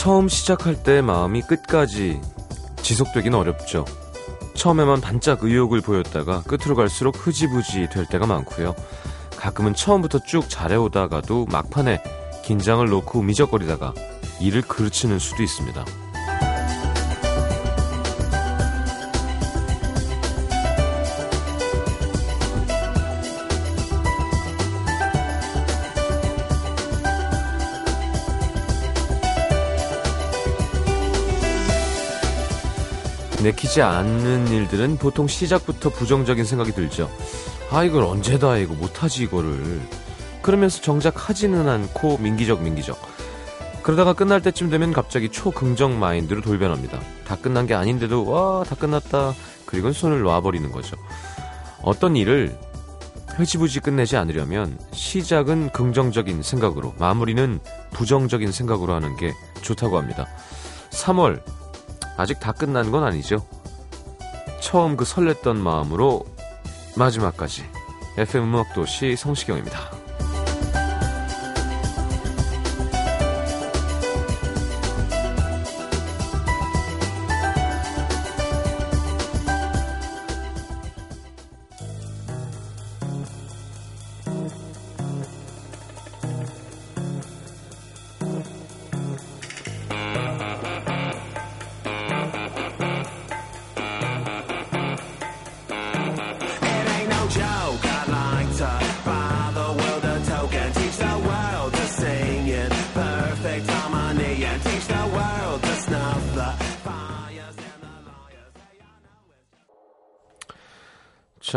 처음 시작할 때 마음이 끝까지 지속되긴 어렵죠. 처음에만 반짝 의욕을 보였다가 끝으로 갈수록 흐지부지 될 때가 많고요. 가끔은 처음부터 쭉 잘해오다가도 막판에 긴장을 놓고 미적거리다가 일을 그르치는 수도 있습니다. 내키지 않는 일들은 보통 시작부터 부정적인 생각이 들죠. 아, 이걸 언제 다 이거 못하지, 이거를. 그러면서 정작 하지는 않고 민기적, 민기적. 그러다가 끝날 때쯤 되면 갑자기 초긍정 마인드로 돌변합니다. 다 끝난 게 아닌데도, 와, 다 끝났다. 그리고 손을 놔버리는 거죠. 어떤 일을 흐지부지 끝내지 않으려면 시작은 긍정적인 생각으로, 마무리는 부정적인 생각으로 하는 게 좋다고 합니다. 3월, 아직 다 끝난 건 아니죠. 처음 그 설렜던 마음으로 마지막까지 FM 음악도시 성시경입니다.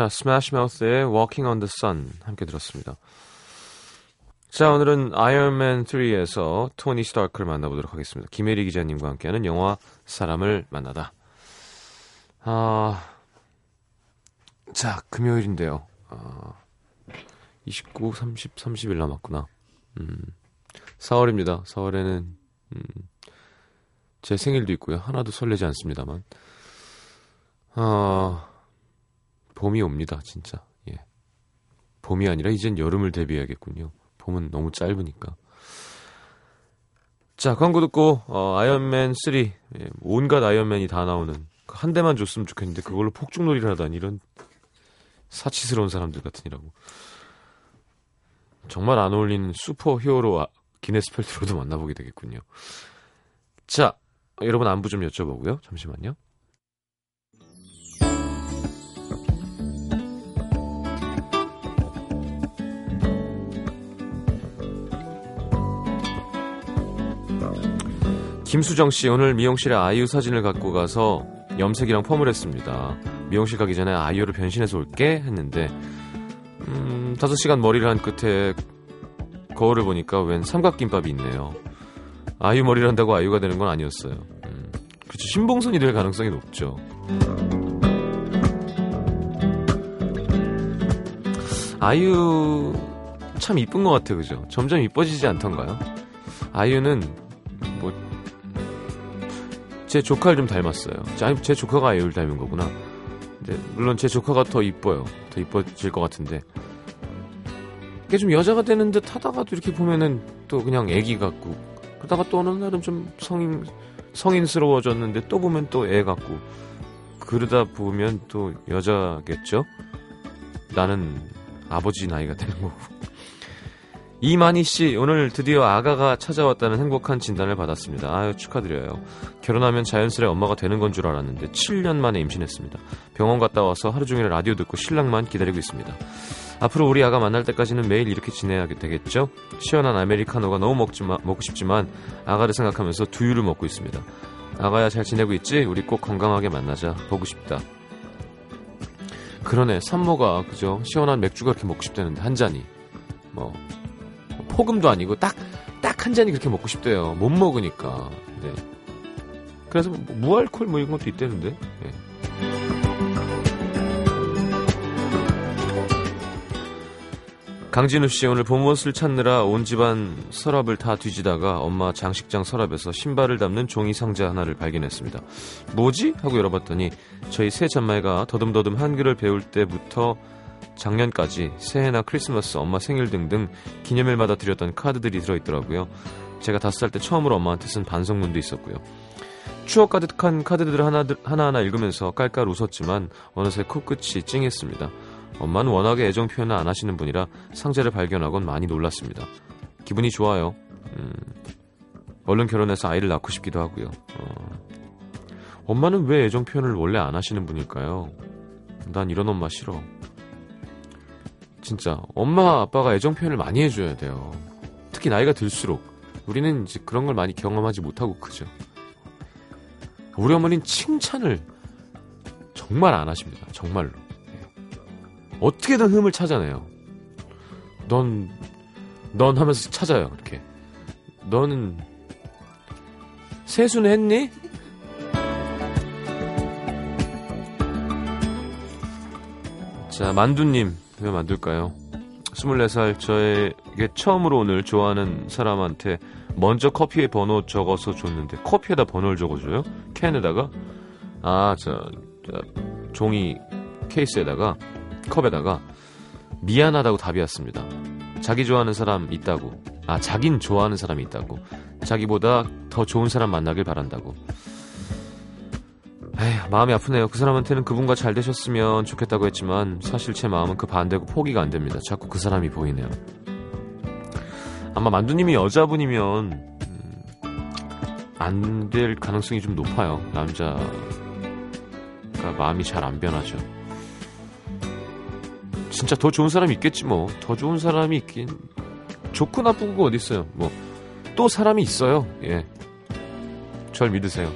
자, 스매시 마우스의 Walking on the Sun 함께 들었습니다. 자, 오늘은 아이언맨 3에서 토니 스타크를 만나보도록 하겠습니다. 김혜리 기자님과 함께하는 영화 사람을 만나다. 아, 자, 금요일인데요. 아, 29, 30, 30일 남았구나. 음, 4월입니다. 4월에는 음, 제 생일도 있고요. 하나도 설레지 않습니다만. 아, 봄이 옵니다, 진짜. 예. 봄이 아니라 이젠 여름을 대비해야겠군요. 봄은 너무 짧으니까. 자, 광고 듣고 어, 아이언맨 3 예, 온갖 아이언맨이 다 나오는 그한 대만 줬으면 좋겠는데 그걸로 폭죽놀이를 하다니 이런 사치스러운 사람들 같으니라고. 정말 안 어울리는 슈퍼 히어로 아, 기네스 펠트로도 만나보게 되겠군요. 자, 여러분 안부 좀 여쭤보고요. 잠시만요. 김수정 씨 오늘 미용실에 아이유 사진을 갖고 가서 염색이랑 펌을 했습니다. 미용실 가기 전에 아이유를 변신해서 올게 했는데 음, 5시간 머리를 한 끝에 거울을 보니까 웬 삼각김밥이 있네요. 아이유 머리를 한다고 아이유가 되는 건 아니었어요. 음, 그렇죠. 신봉선이 될 가능성이 높죠. 아이유 참 이쁜 것 같아요, 그죠? 점점 이뻐지지 않던가요? 아이유는 제 조카를 좀 닮았어요. 아니, 제 조카가 아이유를 닮은 거구나. 근데 물론 제 조카가 더 이뻐요. 더 이뻐질 것 같은데. 이게 좀 여자가 되는 듯 하다가도 이렇게 보면은 또 그냥 애기 같고. 그러다가 또 어느 날은 좀 성인, 성인스러워졌는데 또 보면 또 애 같고. 그러다 보면 또 여자겠죠? 나는 아버지 나이가 되는 거고. 이만희 씨, 오늘 드디어 아가가 찾아왔다는 행복한 진단을 받았습니다. 아유, 축하드려요. 결혼하면 자연스레 엄마가 되는 건 줄 알았는데 7년 만에 임신했습니다. 병원 갔다 와서 하루 종일 라디오 듣고 신랑만 기다리고 있습니다. 앞으로 우리 아가 만날 때까지는 매일 이렇게 지내야 되겠죠? 시원한 아메리카노가 너무 먹지마, 먹고 싶지만 아가를 생각하면서 두유를 먹고 있습니다. 아가야 잘 지내고 있지? 우리 꼭 건강하게 만나자. 보고 싶다. 그러네. 산모가 그죠? 시원한 맥주가 그렇게 먹고 싶다는데 한 잔이. 뭐 폭음도 아니고 딱 딱 한 잔이 그렇게 먹고 싶대요. 못 먹으니까. 네. 그래서 뭐 무알콜 뭐 이런 것도 있대는데. 네. 강진우 씨 오늘 봄옷을 찾느라 온 집안 서랍을 다 뒤지다가 엄마 장식장 서랍에서 신발을 담는 종이 상자 하나를 발견했습니다. 뭐지? 하고 열어봤더니 저희 새 잔마이가 더듬더듬 한글을 배울 때부터 작년까지 새해나 크리스마스, 엄마 생일 등등 기념일마다 드렸던 카드들이 들어있더라고요. 제가 다섯 살 때 처음으로 엄마한테 쓴 반성문도 있었고요. 추억 가득한 카드들을 하나, 하나하나 읽으면서 깔깔 웃었지만 어느새 코끝이 찡했습니다. 엄마는 워낙에 애정 표현을 안 하시는 분이라 상자를 발견하곤 많이 놀랐습니다. 기분이 좋아요. 음, 얼른 결혼해서 아이를 낳고 싶기도 하고요. 어, 엄마는 왜 애정 표현을 원래 안 하시는 분일까요? 난 이런 엄마 싫어. 진짜 엄마 아빠가 애정 표현을 많이 해줘야 돼요. 특히 나이가 들수록 우리는 이제 그런 걸 많이 경험하지 못하고 크죠. 우리 어머니는 칭찬을 정말 안 하십니다. 정말로. 어떻게든 흠을 찾아내요. 넌, 넌 하면서 찾아요. 이렇게. 너는 세수는 했니? 자, 만두님. 왜 만들까요? 24살 저에게 처음으로 오늘 좋아하는 사람한테 먼저 커피에 번호 적어서 줬는데 커피에다 번호를 적어줘요? 캔에다가 아, 저, 저 종이 케이스에다가 컵에다가 미안하다고 답이 왔습니다. 자기 좋아하는 사람 있다고. 아, 자긴 좋아하는 사람이 있다고. 자기보다 더 좋은 사람 만나길 바란다고. 에휴, 마음이 아프네요. 그 사람한테는 그분과 잘 되셨으면 좋겠다고 했지만 사실 제 마음은 그 반대고 포기가 안 됩니다. 자꾸 그 사람이 보이네요. 아마 만두님이 여자분이면 음, 안될 가능성이 좀 높아요. 남자가 마음이 잘 안 변하죠. 진짜 더 좋은 사람이 있겠지 뭐. 더 좋은 사람이 있긴 좋고 나쁘고 어디 있어요. 뭐 또 사람이 있어요. 예. 절 믿으세요.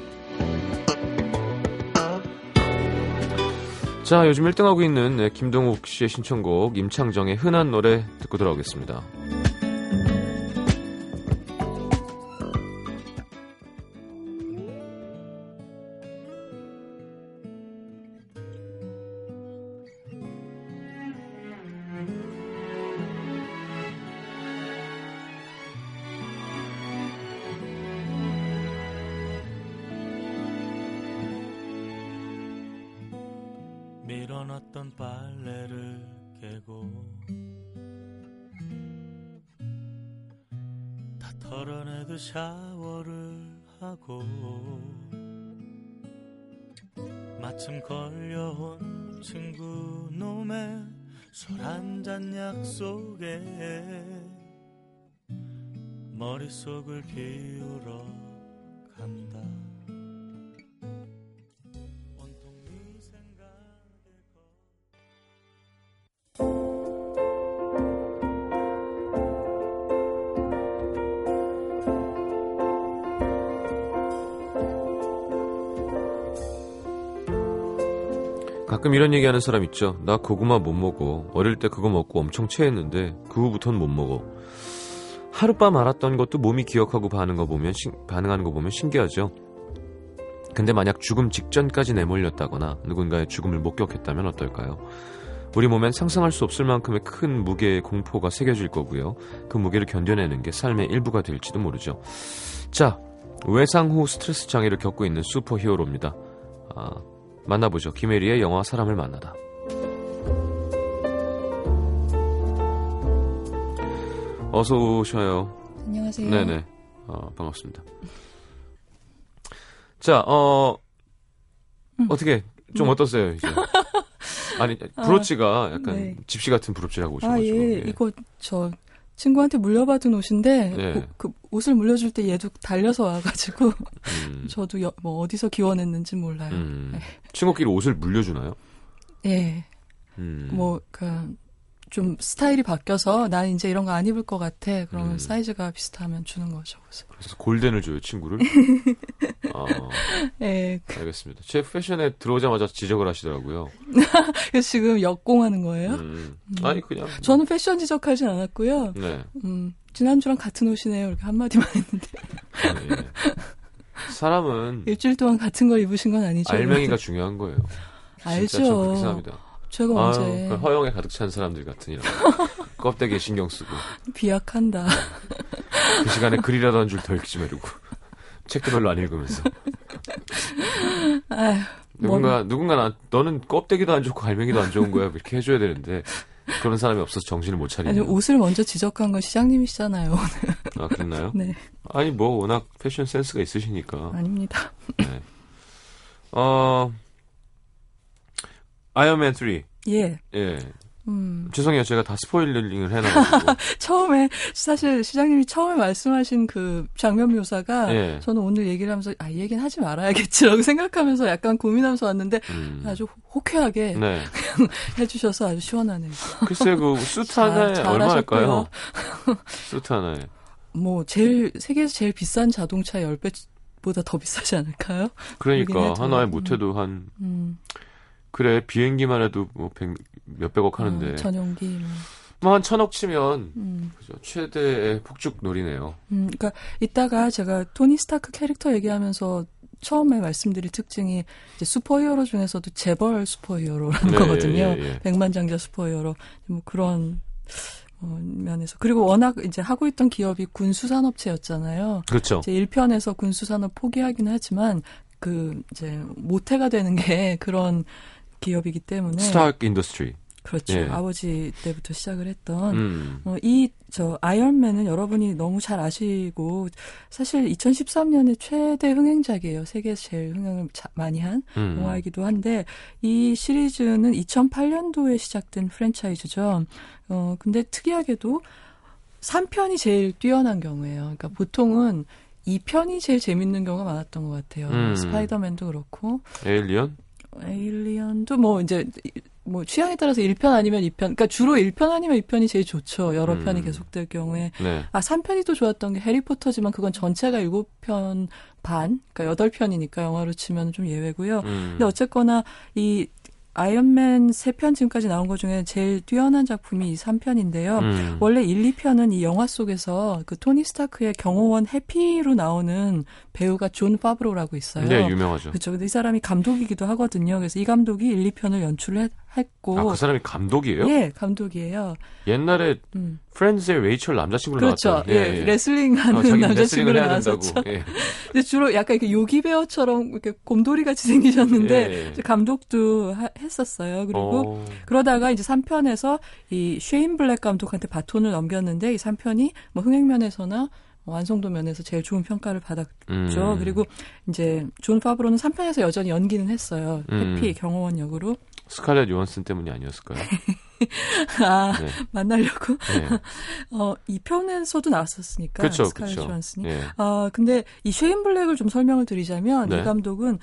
자, 요즘 1등하고 있는 네, 김동욱 씨의 신청곡 임창정의 흔한 노래 듣고 돌아오겠습니다. 털어내듯 샤워를 하고 마침 걸려온 친구 놈의 술 한 잔 약속에 머릿속을 비우러 간다 가끔 이런 얘기하는 사람 있죠. 나 고구마 못 먹어. 어릴 때 그거 먹고 엄청 체했는데 그 후부터는 못 먹어. 하룻밤 알았던 것도 몸이 기억하고 반응 거 보면 신- 반응하는 거 보면 신기하죠. 근데 만약 죽음 직전까지 내몰렸다거나 누군가의 죽음을 목격했다면 어떨까요? 우리 몸엔 상상할 수 없을 만큼의 큰 무게의 공포가 새겨질 거고요. 그 무게를 견뎌내는 게 삶의 일부가 될지도 모르죠. 자, 외상 후 스트레스 장애를 겪고 있는 슈퍼 히어로입니다. 아, 만나보죠. 김혜리의 영화 사람을 만나다. 어서 오셔요. 안녕하세요. 네네. 어, 반갑습니다. 자, 어, 어떻게, 좀 뭐. 어떠세요, 이제? 아니, 브로치가 약간 네. 집시 같은 브로치라고 아, 오셔가지고. 예. 예. 이거 저 친구한테 물려받은 옷인데 네. 그, 그 옷을 물려줄 때 얘도 달려서 와가지고 음, 저도 여- 뭐 어디서 기원했는지 몰라요. 음. 네. 친구끼리 옷을 물려주나요? 예. 음. 뭐 그 좀 스타일이 바뀌어서 난 이제 이런 거 안 입을 것 같아. 그러면 음. 사이즈가 비슷하면 주는 거죠. 옷을. 그래서 골덴을 줘요, 친구를? 아, 예. 알겠습니다. 제 패션에 들어오자마자 지적을 하시더라고요. 그래서 지금 역공하는 거예요. 음. 아니, 그냥. 저는 패션 지적하진 않았고요. 네. 음, 지난주랑 같은 옷이네요. 이렇게 한마디만 했는데. 아니, 예. 사람은 일주일 동안 같은 걸 입으신 건 아니죠. 알맹이가 중요한 거예요. 진짜 알죠. 저 그렇게 생각합니다. 제가 아유, 언제 그 허영에 가득 찬 사람들 같으니라. 껍데기에 신경 쓰고. 비약한다. 그 시간에 글이라도 한 줄 더 읽지 말고. 책도 별로 안 읽으면서. 아휴, 누군가 누군가 나, 너는 껍데기도 안 좋고 갈매기도 안 좋은 거야 이렇게 해줘야 되는데 그런 사람이 없어서 정신을 못 아니, 차리네요. 옷을 먼저 지적한 건 시장님이시잖아요. 아 그랬나요? 네, 아니 뭐 워낙 패션 센스가 있으시니까. 아닙니다. 네. 어 아이언맨 3. 예. 예. 음. 죄송해요. 제가 다 스포일링을 해놔가지고. 처음에 사실 시장님이 처음에 말씀하신 그 장면 묘사가 예. 저는 오늘 얘기를 하면서 아, 이 얘기는 하지 말아야겠지라고 생각하면서 약간 고민하면서 왔는데 음. 아주 호쾌하게 네. 해주셔서 아주 시원하네요. 글쎄 그 수트 잘- 하나에 잘하셨고요. 얼마 할까요? 수트 하나에. 뭐 제일 세계에서 제일 비싼 자동차 10배보다 더 비싸지 않을까요? 그러니까. 하나에 음. 못해도 한 음. 그래 비행기만 해도 뭐 백, 몇백억 하는데 어, 전용기 뭐. 뭐한 천억 치면 음. 그죠. 최대의 폭죽 놀이네요. 음, 그러니까 이따가 제가 토니 스타크 캐릭터 얘기하면서 처음에 말씀드린 특징이 이제 슈퍼히어로 중에서도 재벌 슈퍼히어로라는 네, 거거든요. 예, 예, 예. 백만장자 슈퍼히어로 뭐 그런 어, 면에서 그리고 워낙 이제 하고 있던 기업이 군수산업체였잖아요. 그렇죠. 이제 1편에서 군수산업 포기하긴 하지만 그 이제 모태가 되는 게 그런 기업이기 때문에 스타크 인더스트리. 그렇죠. 예. 아버지 때부터 시작을 했던 음. 어, 이, 저, 아이언맨은 여러분이 너무 잘 아시고, 사실 2013년에 최대 흥행작이에요. 세계에서 제일 흥행을 자- 많이 한 음. 영화이기도 한데, 이 시리즈는 2008년도에 시작된 프랜차이즈죠. 어, 근데 특이하게도 3편이 제일 뛰어난 경우예요. 그러니까 보통은 2편이 제일 재밌는 경우가 많았던 것 같아요. 음. 스파이더맨도 그렇고, 에일리언? 에일리언도 뭐 이제 뭐 취향에 따라서 1편 아니면 2편. 그러니까 주로 1편 아니면 2편이 제일 좋죠. 여러 음. 편이 계속될 경우에. 네. 아, 3편이 또 좋았던 게 해리포터지만 그건 전체가 7편 반, 그러니까 8편이니까 영화로 치면 좀 예외고요. 음. 근데 어쨌거나 이 아이언맨 3편 지금까지 나온 것 중에 제일 뛰어난 작품이 이 3편인데요. 음. 원래 1, 2편은 이 영화 속에서 그 토니 스타크의 경호원 해피로 나오는 배우가 존 파브로라고 있어요. 네, 유명하죠. 그렇죠. 근데 이 사람이 감독이기도 하거든요. 그래서 이 감독이 1, 2편을 연출을 했고 아, 그 사람이 감독이에요? 예, 감독이에요. 옛날에 음. 프렌즈의 레이첼 남자친구로 그렇죠. 나왔던. 예, 레슬링 하는 어, 자기 레슬링을 남자친구로 나왔었죠. 예. 근데 주로 약간 이렇게 요기베어처럼 이렇게 곰돌이 같이 생기셨는데 예. 감독도 하- 했었어요. 그리고 어. 그러다가 이제 3편에서 이 쉐인 블랙 감독한테 바톤을 넘겼는데 이 3편이 뭐 흥행면에서나 뭐 완성도 면에서 제일 좋은 평가를 받았죠. 음. 그리고 이제 존 파브로는 3편에서 여전히 연기는 했어요. 음. 해피 경호원 역으로. 스칼렛 요한슨 때문이 아니었을까요? 아, 네. 만나려고. 네. 어, 2편에서도 나왔었으니까. 그렇죠, 스칼렛 그렇죠. 조한슨이. 예. 아, 근데 이 쉐인 블랙을 좀 설명을 드리자면 네. 이 감독은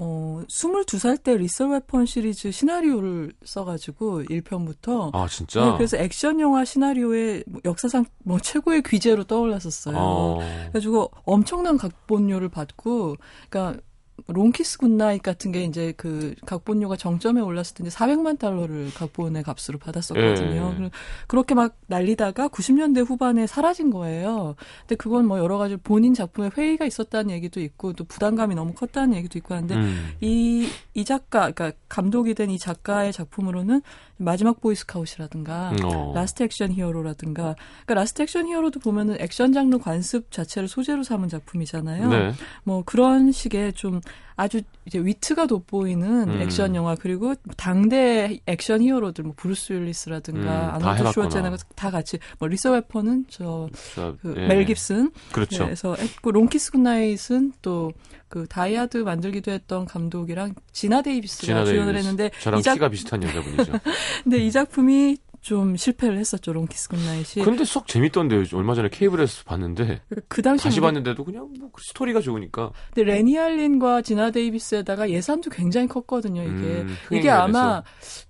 어, 22살 때 리설 웨폰 시리즈 시나리오를 써가지고 1편부터 아, 진짜? 네, 그래서 액션 영화 시나리오의 뭐 역사상 뭐 최고의 귀재로 떠올랐었어요. 어. 그래가지고 엄청난 각본료를 받고, 그러니까 롱키스 굿나잇 같은 게 이제 그 각본료가 정점에 올랐을 때 이제 400만 달러를 각본의 값으로 받았었거든요. 예. 그리고 그렇게 막 날리다가 90년대 후반에 사라진 거예요. 근데 그건 뭐 여러 가지 본인 작품에 회의가 있었다는 얘기도 있고 또 부담감이 너무 컸다는 얘기도 있고 한데 음. 이, 이 작가, 그러니까 감독이 된 이 작가의 작품으로는 마지막 보이스카웃이라든가 음, 어. 라스트 액션 히어로라든가 그러니까 라스트 액션 히어로도 보면은 액션 장르 관습 자체를 소재로 삼은 작품이잖아요. 네. 뭐 그런 식의 좀 아주 이제 위트가 돋보이는 음. 액션 영화 그리고 당대 액션 히어로들 뭐 브루스 윌리스라든가 음, 다 아놀드. 슈워제네거 다 같이 뭐 리썰 웨폰은 저 자, 그 예. 멜 깁슨 그렇죠. 네, 그래서 했고 롱키스 굿나잇은 또 그 다이하드 만들기도 했던 감독이랑 지나 데이비스가 지나 주연을 데이비스. 했는데 저랑 이 작, 키가 비슷한 여자분이죠. 근데 이 작품이 좀 실패를 했었죠 롱키스 굿나잇이 근데 썩 재밌던데 얼마 전에 케이블에서 봤는데 그 당시 다시 봤는데도 그냥 뭐 스토리가 좋으니까 근데 레니 할린과 지나 데이비스에다가 예산도 굉장히 컸거든요 이게 음, 이게 아마.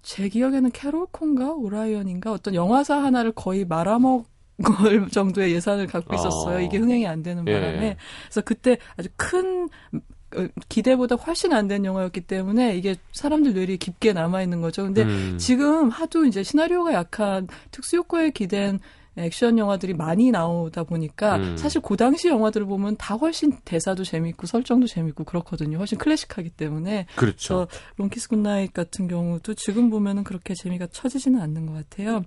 제 기억에는 캐롤코인가 오라이언인가 어떤 영화사 하나를 거의 말아먹을 정도의 예산을 갖고 있었어요. 어. 이게 흥행이 안 되는 예. 바람에. 그래서 그때 아주 큰 어, 기대보다 훨씬 안 된 영화였기 때문에 이게 사람들 뇌리에 깊게 남아 있는 거죠. 근데 음. 지금 하도 이제 시나리오가 약한 특수 효과에 기댄 액션 영화들이 많이 나오다 보니까 음. 사실 그 당시 영화들을 보면 다 훨씬 대사도 재밌고 설정도 재밌고 그렇거든요. 훨씬 클래식하기 때문에 그렇죠. 롱키스 굿나잇 같은 경우도 지금 보면은 그렇게 재미가 처지지는 않는 것 같아요.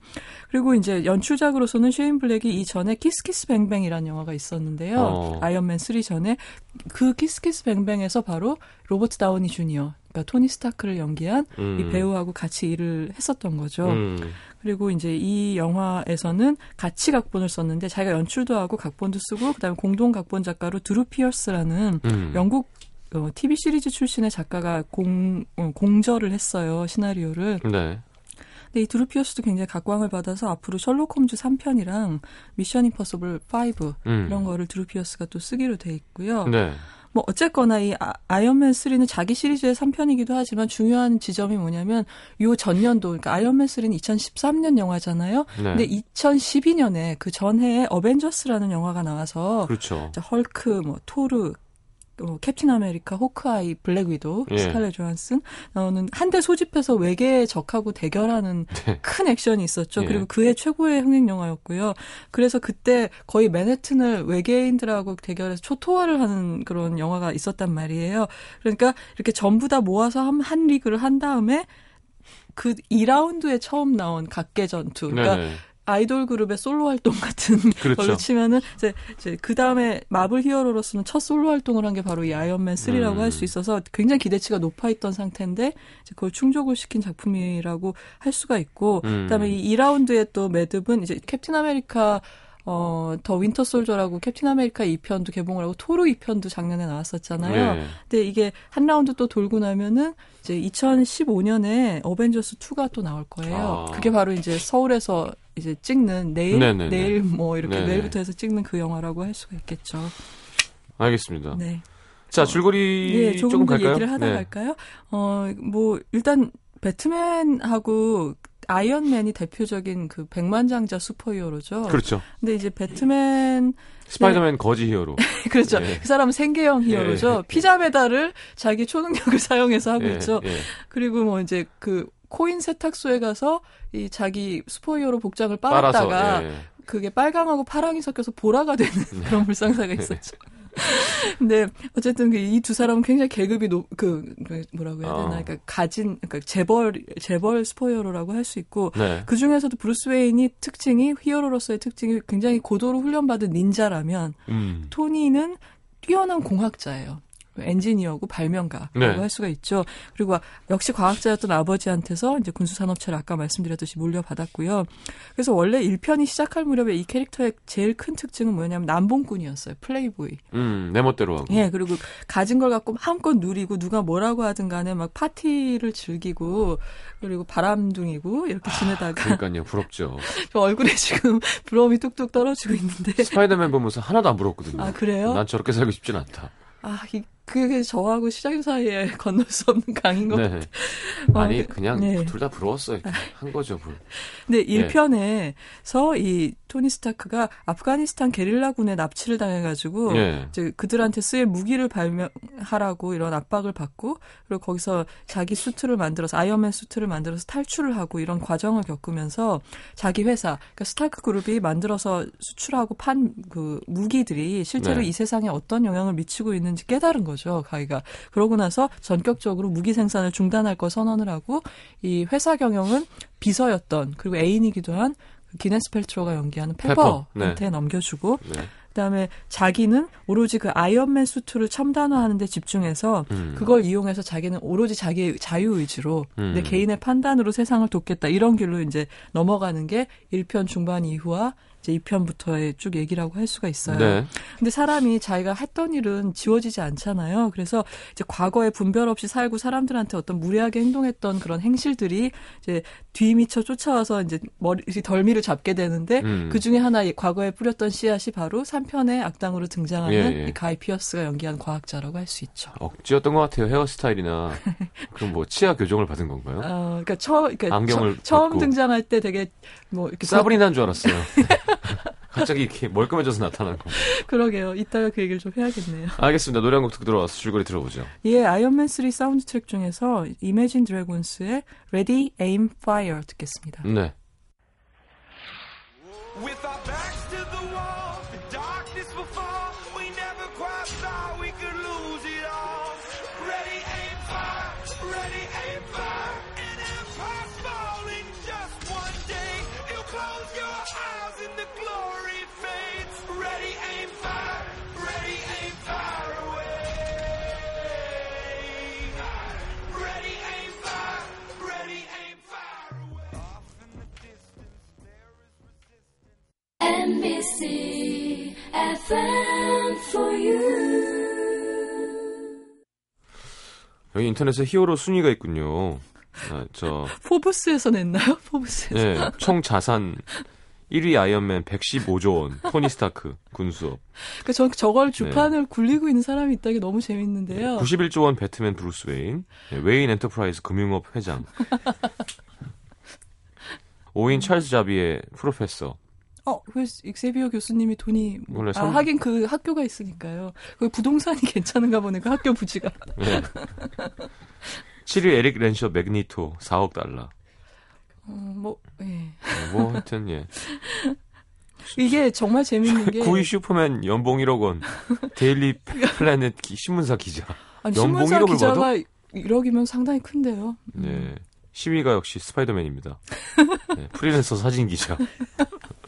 그리고 이제 연출작으로서는 쉐인 블랙이 이전에 키스키스 뱅뱅이라는 영화가 있었는데요. 어. 아이언맨 3 전에 그 키스키스 뱅뱅에서 바로 로버트 다우니 주니어, 그러니까 토니 스타크를 연기한 음. 이 배우하고 같이 일을 했었던 거죠. 음. 그리고 이제 이 영화에서는 같이 각본을 썼는데 자기가 연출도 하고 각본도 쓰고 그다음에 공동 각본 작가로 드루 피어스라는 음. 영국 어, TV 시리즈 출신의 작가가 공 어, 공저를 했어요 시나리오를. 네. 근데 이 드루 피어스도 굉장히 각광을 받아서 앞으로 셜록 홈즈 3편이랑 미션 임퍼서블 5 음. 이런 거를 드루 피어스가 또 쓰기로 돼 있고요. 네. 뭐 어쨌거나 이 아, 아이언맨 3는 자기 시리즈의 3편이기도 하지만 중요한 지점이 뭐냐면 요 전년도 그러니까 아이언맨 3는 2013년 영화잖아요. 네. 근데 2012년에 그 전해에 어벤져스라는 영화가 나와서 그렇죠. 자, 헐크, 뭐 토르, 어, 캡틴 아메리카, 호크아이, 블랙 위도우, 예. 스칼렛 조한슨 나오는 한 대 소집해서 외계의 적하고 대결하는 네. 큰 액션이 있었죠. 예. 그리고 그해 최고의 흥행 영화였고요. 그래서 그때 거의 맨해튼을 외계인들하고 대결해서 초토화를 하는 그런 영화가 있었단 말이에요. 그러니까 이렇게 전부 다 모아서 한, 한 리그를 한 다음에 그 2라운드에 처음 나온 각계 전투. 그러니까 네. 아이돌 그룹의 솔로 활동 같은 그렇죠. 걸로 치면은 이제, 이제 그 다음에 마블 히어로로서는 첫 솔로 활동을 한 게 바로 이 아이언맨 3라고 음. 할수 있어서 굉장히 기대치가 높아 있던 상태인데 이제 그걸 충족을 시킨 작품이라고 할 수가 있고 음. 그다음에 이 2라운드의 또 매듭은 이제 캡틴 아메리카 어, 더 윈터 솔저라고 캡틴 아메리카 2편도 개봉을 하고 토르 2편도 작년에 나왔었잖아요. 네. 근데 이게 한 라운드 또 돌고 나면은 이제 2015년에 어벤져스 2가 또 나올 거예요. 아. 그게 바로 이제 서울에서 이제 찍는 내일 네네네. 내일 뭐 이렇게 네네. 내일부터 해서 찍는 그 영화라고 할 수가 있겠죠. 알겠습니다. 네. 자, 줄거리 예, 조금 조금 더 갈까요? 얘기를 하다 네. 갈까요? 어, 뭐 일단 배트맨하고 아이언맨이 대표적인 그 백만장자 슈퍼히어로죠. 그렇죠. 근데 이제 배트맨 스파이더맨 거지 히어로. 그렇죠. 예. 그 사람은 생계형 히어로죠. 예. 피자 배달을 자기 초능력을 사용해서 하고 예, 있죠. 예. 그리고 뭐 이제 그 코인 세탁소에 가서 이 자기 슈퍼히어로 복장을 빨아서 빨았다가 예. 그게 빨강하고 파랑이 섞여서 보라가 되는 네. 그런 불상사가 있었죠. 근데 어쨌든 이 두 사람은 굉장히 계급이 높, 그, 그 뭐라고 해야 되나, 어. 그러니까 가진, 그러니까 재벌, 재벌 슈퍼히어로라고 할 수 있고, 네. 그 중에서도 브루스 웨인이 특징이, 히어로로서의 특징이 굉장히 고도로 훈련받은 닌자라면, 음. 토니는 뛰어난 공학자예요. 엔지니어고 발명가라고 네. 할 수가 있죠. 그리고 역시 과학자였던 아버지한테서 이제 군수 산업체를 아까 말씀드렸듯이 물려받았고요. 그래서 원래 1편이 시작할 무렵에 이 캐릭터의 제일 큰 특징은 뭐냐면 난봉꾼이었어요. 플레이보이. 음, 내 멋대로 하고. 예, 그리고 가진 걸 갖고 마음껏 누리고 누가 뭐라고 하든 간에 막 파티를 즐기고 그리고 바람둥이고 이렇게 지내다가 그러니까요, 부럽죠. 저 얼굴에 지금 부러움이 뚝뚝 떨어지고 있는데 스파이더맨 보면서 하나도 안 부럽거든요. 아 그래요? 난 저렇게 살고 싶진 않다. 아, 이, 그게 저하고 시장 사이에 건널 수 없는 강인 것 같아요. 네. 어, 아니, 그- 그냥 네. 둘다 부러웠어요. 한 거죠, 불. 근데 예. 1편에서 이 토니 스타크가 아프가니스탄 게릴라군에 납치를 당해가지고 예. 이제 그들한테 쓰일 무기를 발명하라고 이런 압박을 받고 그리고 거기서 자기 수트를 만들어서 아이언맨 수트를 만들어서 탈출을 하고 이런 과정을 겪으면서 자기 회사 그러니까 스타크 그룹이 만들어서 수출하고 판 그 무기들이 실제로 네. 이 세상에 어떤 영향을 미치고 있는지 깨달은 거죠 자기가 그러고 나서 전격적으로 무기 생산을 중단할 거 선언을 하고 이 회사 경영은 비서였던 그리고 애인이기도 한 기네스 펠트로가 연기하는 페퍼, 페퍼한테 넘겨주고 네. 그다음에 자기는 오로지 그 아이언맨 수트를 첨단화하는 데 집중해서 음. 그걸 이용해서 자기는 오로지 자기의 자유 의지로 음. 내 개인의 판단으로 세상을 돕겠다 이런 길로 이제 넘어가는 게 1편 중반 이후와 이제 2편부터의 쭉 얘기라고 할 수가 있어요. 네. 근데 사람이 자기가 했던 일은 지워지지 않잖아요. 그래서 이제 과거에 분별 없이 살고 사람들한테 어떤 무례하게 행동했던 그런 행실들이 이제 뒤미쳐 쫓아와서 이제 머리 덜미를 잡게 되는데 음. 그 중에 하나 이 과거에 뿌렸던 씨앗이 바로 3편의 악당으로 등장하는 예, 예. 이 가이 피어스가 연기한 과학자라고 할 수 있죠. 억지였던 것 같아요. 헤어스타일이나. 그럼 뭐 치아 교정을 받은 건가요? 어, 그러니까 처음 그러니까 안경을 처, 벗고. 등장할 때 되게 뭐 이렇게 사브리나인 줄 알았어요. 갑자기 이렇게 멀끔해져서 나타난 거. 그러게요. 이따가 그 얘기를 좀 해야겠네요. 알겠습니다. 노래 한 곡 듣고 들어와서 줄거리 들어보죠. 예, 아이언맨 3 사운드 트랙 중에서 이매진 드래곤스의 Ready, Aim, Fire 듣겠습니다. 네. MBC FM for you. 여기 인터넷에 히어로 순위가 있군요. 아, 저, 포브스에서 냈나요? 포브스에서. 예, 총 자산 1위 아이언맨 115조 원, 토니 스타크, 군수업. 그러니까 저, 저걸 주판을 굴리고 있는 사람이 있다는 게 너무 재밌는데요. 91조 원 배트맨 브루스 웨인, 예, 웨인 엔터프라이즈 금융업 회장. 5위 찰스 자비에 professor. 어, 그 익세비어 교수님이 돈이 뭐- 원래 아, 삼- 하긴 그 학교가 있으니까요. 그 부동산이 괜찮은가 보네. 그 학교 부지가. 예. 7위 에릭 렌셔 매그니토 4억 달러. 어, 뭐 예. 예, 뭐 하여튼 예. 이게 정말 재밌는 게 9위 슈퍼맨 연봉 1억 원. 데일리 플래닛 기- 신문사 기자. 아니, 연봉 신문사 1억을 기자가 1억이면 상당히 큰데요. 음. 네. 10위가 역시 스파이더맨입니다. 네, 프리랜서 사진 기자.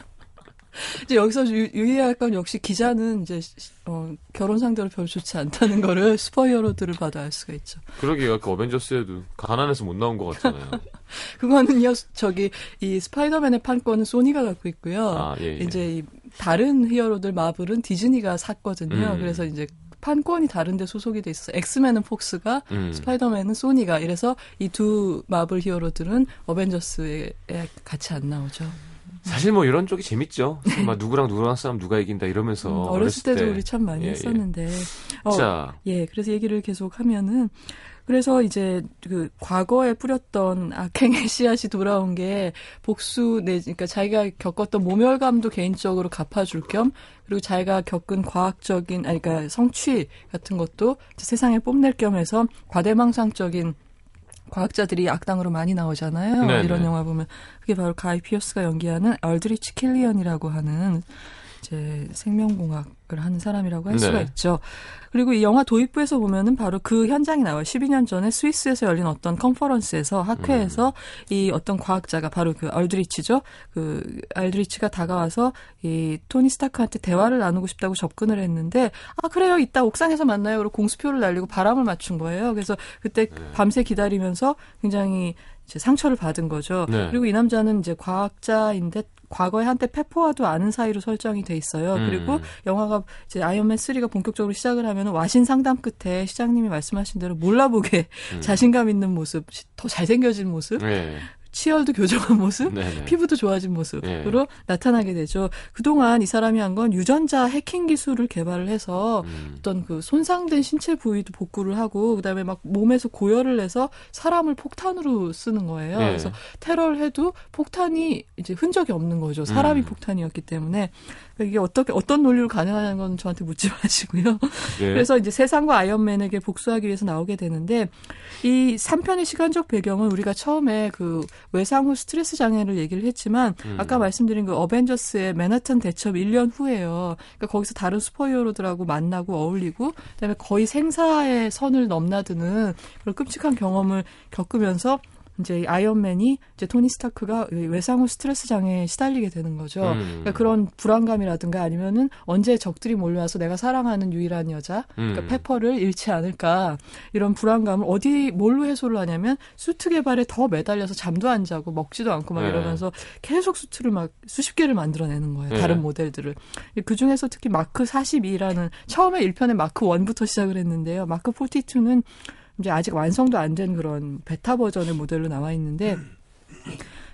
이제 여기서 유, 유의할 건 역시 기자는 이제 어, 결혼 상대로 별로 좋지 않다는 거를 슈퍼히어로들을 봐도 알 수가 있죠. 그러게 아까 어벤져스에도 가난해서 못 나온 것 같잖아요. 그거는요, 저기 이 스파이더맨의 판권은 소니가 갖고 있고요. 아, 예, 예. 이제 이 다른 히어로들 마블은 디즈니가 샀거든요. 음. 그래서 이제 판권이 다른데 소속이 돼 있어. 요 엑스맨은 폭스가, 음. 스파이더맨은 소니가. 이래서 이 두 마블 히어로들은 어벤져스에 같이 안 나오죠. 사실 뭐 이런 쪽이 재밌죠. 막 누구랑 누구랑 싸움 누가 이긴다 이러면서 음, 어렸을 때도 때. 우리 참 많이 예, 예. 했었는데. 어, 자, 예, 그래서 얘기를 계속 하면은, 그래서 이제 그 과거에 뿌렸던 악행의 씨앗이 돌아온 게 복수 내, 그러니까 자기가 겪었던 모멸감도 개인적으로 갚아줄 겸, 그리고 자기가 겪은 과학적인, 아니, 그러니까 성취 같은 것도 세상에 뽐낼 겸 해서 과대망상적인 과학자들이 악당으로 많이 나오잖아요. 네네. 이런 영화 보면. 그게 바로 가이 피어스가 연기하는 얼드리치 킬리언이라고 하는 이제 생명공학을 하는 사람이라고 할 네. 수가 있죠. 그리고 이 영화 도입부에서 보면은 바로 그 현장이 나와요. 12년 전에 스위스에서 열린 어떤 컨퍼런스에서 학회에서 이 어떤 과학자가 바로 그 알드리치죠. 그 알드리치가 다가와서 이 토니 스타크한테 대화를 나누고 싶다고 접근을 했는데 아 그래요 이따 옥상에서 만나요. 그리고 공수표를 날리고 바람을 맞춘 거예요. 그래서 그때 밤새 기다리면서 굉장히 이제 상처를 받은 거죠. 네. 그리고 이 남자는 이제 과학자인데 과거에 한때 페퍼와도 아는 사이로 설정이 돼 있어요. 음. 그리고 영화가 이제 아이언맨 3가 본격적으로 시작을 하면 와신 상담 끝에 시장님이 말씀하신 대로 몰라보게 음. 자신감 있는 모습, 더 잘생겨진 모습, 네. 치열도 교정한 모습, 네. 피부도 좋아진 모습으로 나타나게 되죠. 그동안 이 사람이 한 건 유전자 해킹 기술을 개발을 해서 음. 어떤 그 손상된 신체 부위도 복구를 하고 그다음에 막 몸에서 고열을 내서 사람을 폭탄으로 쓰는 거예요. 네. 그래서 테러를 해도 폭탄이 이제 흔적이 없는 거죠. 사람이 음. 폭탄이었기 때문에 이게 어떻게 어떤 논리로 가능하냐는 건 저한테 묻지 마시고요. 예. 그래서 이제 세상과 아이언맨에게 복수하기 위해서 나오게 되는데 이 3편의 시간적 배경은 우리가 처음에 그 외상 후 스트레스 장애를 얘기를 했지만 음. 아까 말씀드린 그 어벤져스의 맨하탄 대첩 1년 후예요. 그러니까 거기서 다른 슈퍼히어로들하고 만나고 어울리고 그다음에 거의 생사의 선을 넘나드는 그런 끔찍한 경험을 겪으면서 이제 이 아이언맨이 이제 토니 스타크가 이 외상 후 스트레스 장애에 시달리게 되는 거죠. 음. 그러니까 그런 불안감이라든가 아니면은 언제 적들이 몰려와서 내가 사랑하는 유일한 여자, 그러니까 음. 페퍼를 잃지 않을까 이런 불안감을 어디 뭘로 해소를 하냐면 수트 개발에 더 매달려서 잠도 안 자고 먹지도 않고 막 네. 이러면서 계속 수트를 막 수십 개를 만들어내는 거예요. 네. 다른 모델들을. 그 중에서 특히 마크 42라는 처음에 1편에 마크 1부터 시작을 했는데요. 마크 42는 이제 아직 완성도 안 된 그런 베타 버전의 모델로 나와 있는데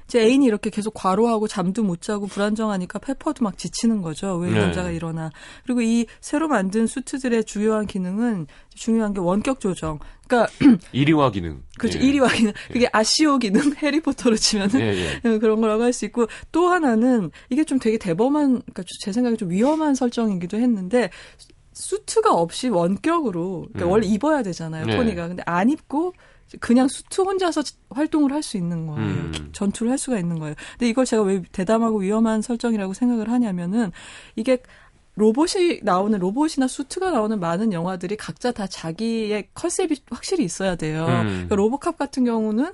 제 애인이 이렇게 계속 과로하고 잠도 못 자고 불안정하니까 페퍼도 막 지치는 거죠. 왜이 네. 남자가 일어나. 그리고 이 새로 만든 수트들의 중요한 기능은 중요한 게 원격 조정. 그러니까 1위화 기능. 그렇죠. 예. 1위와 기능. 그게 아시오 기능 해리포터로 치면은 예, 예. 예, 그런 거라고 할 수 있고 또 하나는 이게 좀 되게 대범한 그러니까 제 생각에 좀 위험한 설정이기도 했는데 수트가 없이 원격으로 그러니까 음. 원래 입어야 되잖아요 네. 토니가 근데 안 입고 그냥 수트 혼자서 활동을 할 수 있는 거예요. 음. 전투를 할 수가 있는 거예요. 근데 이걸 제가 왜 대담하고 위험한 설정이라고 생각을 하냐면은 이게 로봇이 나오는 로봇이나 수트가 나오는 많은 영화들이 각자 다 자기의 컨셉이 확실히 있어야 돼요. 음. 그러니까 로보캅 같은 경우는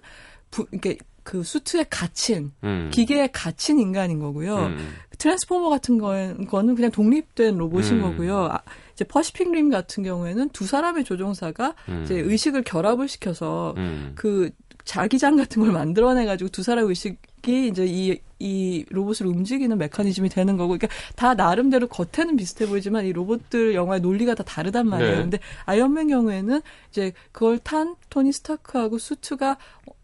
부, 이게 그 수트에 갇힌 음. 기계에 갇힌 인간인 거고요. 음. 트랜스포머 같은 거는 거는 그냥 독립된 로봇인 음. 거고요. 아, 이제 퍼시픽 림 같은 경우에는 두 사람의 조종사가 음. 이제 의식을 결합을 시켜서 음. 그 자기장 같은 걸 만들어내 가지고 두 사람 의식이 이제 이, 이 로봇을 움직이는 메커니즘이 되는 거고, 그러니까 다 나름대로 겉에는 비슷해 보이지만 이 로봇들 영화의 논리가 다 다르단 말이에요. 네. 근데 아이언맨 경우에는 이제 그걸 탄 토니 스타크하고 수트가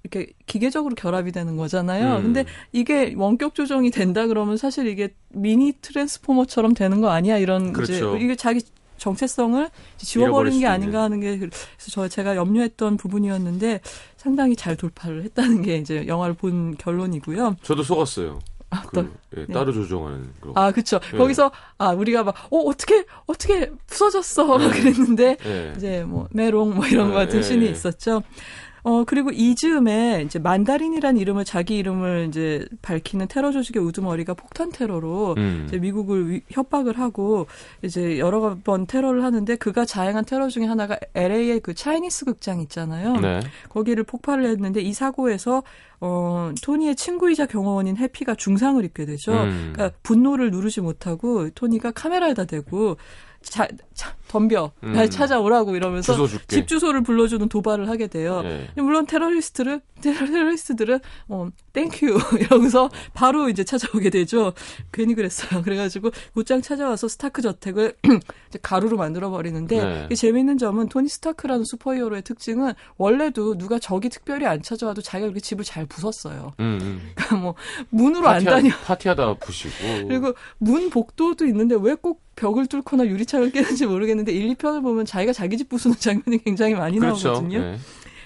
이렇게 기계적으로 결합이 되는 거잖아요. 음. 근데 이게 원격 조정이 된다 그러면 사실 이게 미니 트랜스포머처럼 되는 거 아니야? 이런 그렇죠. 이제 이게 자기 정체성을 잃어버릴 게수 아닌가 하는 게 그래서 저 제가 염려했던 부분이었는데 상당히 잘 돌파를 했다는 게 이제 영화를 본 결론이고요. 저도 속았어요. 아, 그, 또- 예, 네. 따로 조종하는 거. 아, 그쵸. 예. 거기서, 아, 우리가 막, 어, 어떻게, 어떻게 부서졌어. 막 네. 그랬는데, 예. 이제 뭐, 메롱 뭐 이런 거 같은 예, 씬이 예. 있었죠. 어, 그리고 이즈음에 이제 만다린이라는 이름을, 자기 이름을 이제 밝히는 테러 조직의 우두머리가 폭탄 테러로 음. 이제 미국을 위- 협박을 하고 이제 여러 번 테러를 하는데 그가 자행한 테러 중에 하나가 LA의 그 차이니스 극장 있잖아요. 네. 거기를 폭발을 했는데 이 사고에서 어 토니의 친구이자 경호원인 해피가 중상을 입게 되죠. 음. 그러니까 분노를 누르지 못하고 토니가 카메라에다 대고 자, 자 덤벼 음. 날 찾아오라고 이러면서 주소. 집 주소를 불러주는 도발을 하게 돼요. 예. 물론 테러리스트를 테러리스트들은 어 thank you 이러고서 바로 이제 찾아오게 되죠. 괜히 그랬어요. 그래가지고 곧장 찾아와서 스타크 저택을 가루로 만들어 버리는데 네. 이게 재밌는 점은 토니 스타크라는 슈퍼히어로의 특징은 원래도 누가 적이 특별히 안 찾아와도 자기가 그렇게 집을 잘 부쉈어요. 음, 음. 그러니까 뭐 문으로 안 다녀. 파티하, 파티하다 부시고. 그리고 문 복도도 있는데 왜 꼭 벽을 뚫거나 유리창을 깨는지 모르겠는데 1, 2편을 보면 자기가 자기 집 부수는 장면이 굉장히 많이 그렇죠. 나오거든요. 예.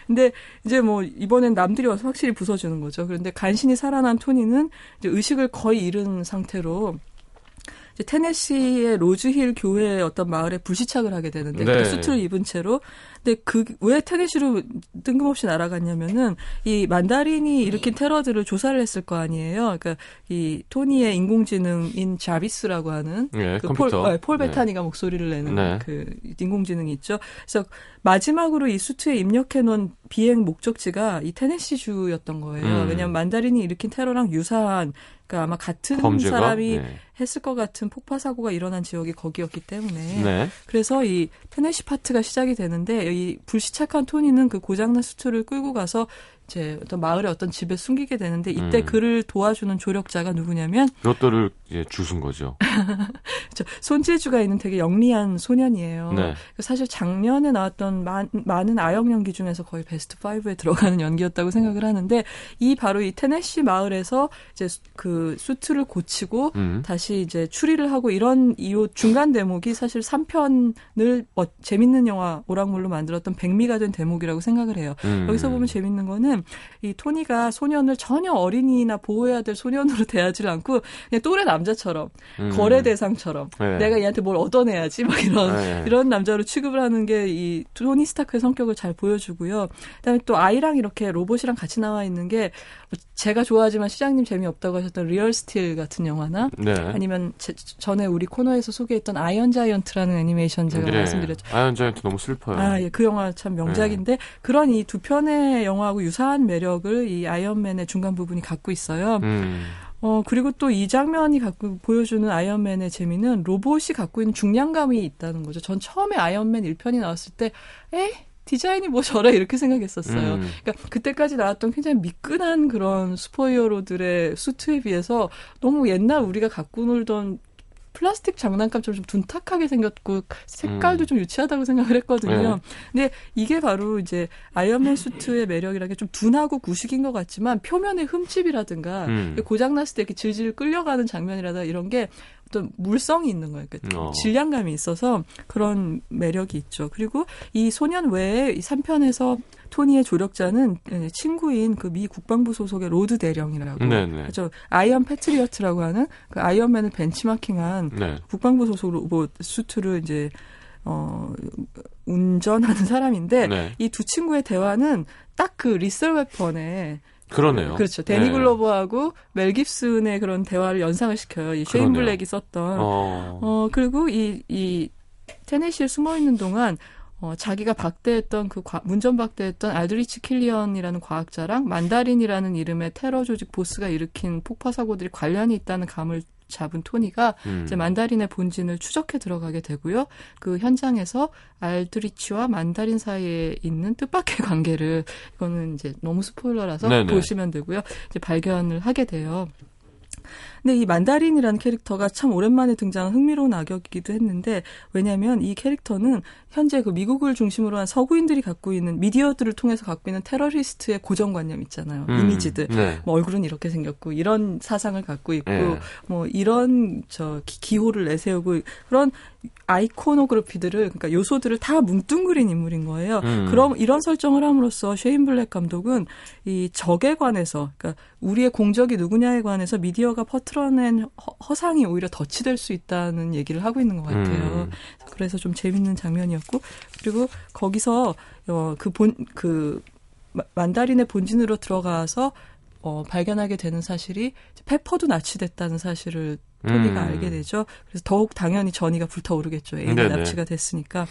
근데 이제 뭐 이번엔 남들이 와서 확실히 부숴주는 거죠. 그런데 간신히 살아난 토니는 이제 의식을 거의 잃은 상태로 이제 테네시의 로즈힐 교회의 어떤 마을에 불시착을 하게 되는데 네. 그때 수트를 입은 채로 근데 그 왜 테네시로 뜬금없이 날아갔냐면은 이 만다린이 일으킨 테러들을 조사를 했을 거 아니에요. 그러니까 이 토니의 인공지능인 자비스라고 하는 예, 그 폴. 어, 폴 네. 베타니가 목소리를 내는 네. 그 인공지능이 있죠. 그래서 마지막으로 이 수트에 입력해 놓은 비행 목적지가 이 테네시주였던 거예요. 음. 왜냐하면 만다린이 일으킨 테러랑 유사한 그러니까 아마 같은 범죄가 사람이 네. 했을 것 같은 폭파 사고가 일어난 지역이 거기였기 때문에 네. 그래서 이 테네시 파트가 시작이 되는데 이 불시착한 토니는 그 고장난 수트를 끌고 가서 이제 어떤 마을의 어떤 집에 숨기게 되는데 이때 음. 그를 도와주는 조력자가 누구냐면 로또를 이제 주순 거죠. 저 손재주가 있는 되게 영리한 소년이에요. 네. 사실 작년에 나왔던 많, 많은 아역 연기 중에서 거의 베스트 5에 들어가는 연기였다고 생각을 하는데 이 바로 이 테네시 마을에서 이제 수- 그 수트를 고치고 음. 다시 이제 추리를 하고 이런 이후 중간 대목이 사실 3편을 뭐 재밌는 영화 오락물로 만들었던 백미가 된 대목이라고 생각을 해요. 음. 여기서 보면 재밌는 거는 이 토니가 소년을 전혀 어린이나 보호해야 될 소년으로 대하지 않고 그냥 또래 남자처럼 음. 거래 대상처럼 네. 내가 얘한테 뭘 얻어내야지 막 이런 네. 이런 남자로 취급을 하는 게 이 토니 스타크의 성격을 잘 보여주고요. 그다음에 또 아이랑 이렇게 로봇이랑 같이 나와 있는 게 제가 좋아하지만 시장님 재미없다고 하셨던 리얼 스틸 같은 영화나 네. 아니면 제- 전에 우리 코너에서 소개했던 아이언 자이언트라는 애니메이션 제가 네. 말씀드렸죠. 아이언 자이언트 너무 슬퍼요. 아, 예, 그 영화 참 명작인데 네. 그런 이 두 편의 영화하고 유사 한 매력을 이 아이언맨의 중간 부분이 갖고 있어요. 음. 어, 그리고 또 이 장면이 갖고 보여주는 아이언맨의 재미는 로봇이 갖고 있는 중량감이 있다는 거죠. 전 처음에 아이언맨 1편이 나왔을 때, 에? 디자인이 뭐 저래? 이렇게 생각했었어요. 음. 그러니까 그때까지 나왔던 굉장히 미끈한 그런 슈퍼히어로들의 수트에 비해서 너무 옛날 우리가 갖고 놀던 플라스틱 장난감처럼 좀 둔탁하게 생겼고 색깔도 음. 좀 유치하다고 생각을 했거든요. 네. 근데 이게 바로 이제 아이언맨 수트의 매력이라는 게 좀 둔하고 구식인 것 같지만 표면의 흠집이라든가 음. 고장났을 때 이렇게 질질 끌려가는 장면이라든가 이런 게 어떤 물성이 있는 거예요. 그러니까 어. 질량감이 있어서 그런 매력이 있죠. 그리고 이 소년 외에 이 3편에서 토니의 조력자는 예, 친구인 그 미 국방부 소속의 로드 대령이라고. 네네. 그렇죠. 아이언 패트리어트라고 하는 그 아이언맨을 벤치마킹한 네. 국방부 소속 로봇 수트를 이제 어, 운전하는 사람인데 네. 이 두 친구의 대화는 딱 그 리썰 웨폰의 그러네요. 그렇죠. 대니 네. 글로버하고 멜 깁슨의 그런 대화를 연상을 시켜요. 이 쉐인 그러네요. 블랙이 썼던. 어. 어, 그리고 이, 이, 테네시에 숨어 있는 동안, 어, 자기가 박대했던 그 과- 문전 박대했던 알드리치 킬리언이라는 과학자랑 만다린이라는 이름의 테러 조직 보스가 일으킨 폭파 사고들이 관련이 있다는 감을 잡은 토니가 음. 이제 만다린의 본진을 추적해 들어가게 되고요. 그 현장에서 알드리치와 만다린 사이에 있는 뜻밖의 관계를 이거는 이제 너무 스포일러라서 네네. 보시면 되고요. 이제 발견을 하게 돼요. 근데 이 만다린이라는 캐릭터가 참 오랜만에 등장한 흥미로운 악역이기도 했는데 왜냐하면 이 캐릭터는 현재 그 미국을 중심으로 한 서구인들이 갖고 있는 미디어들을 통해서 갖고 있는 테러리스트의 고정관념 있잖아요. 음. 이미지들. 네. 뭐 얼굴은 이렇게 생겼고 이런 사상을 갖고 있고 예. 뭐 이런 저 기- 기호를 내세우고 그런 iconography들을 그러니까 요소들을 다 뭉뚱그린 인물인 거예요. 음. 그럼 이런 설정을 함으로써 쉐인 블랙 감독은 이 적에 관해서 그러니까 우리의 공적이 누구냐에 관해서 미디어가 퍼트린 허, 허상이 오히려 덫이 될 수 있다는 얘기를 하고 있는 것 같아요. 음. 그래서 좀 재밌는 장면이었고 그리고 거기서 어, 그 본, 그 만다린의 본진으로 들어가서 어, 발견하게 되는 사실이 페퍼도 납치됐다는 사실을 토니가 음. 알게 되죠. 그래서 더욱 당연히 전의가 불타오르겠죠. 네네. 납치가 됐으니까.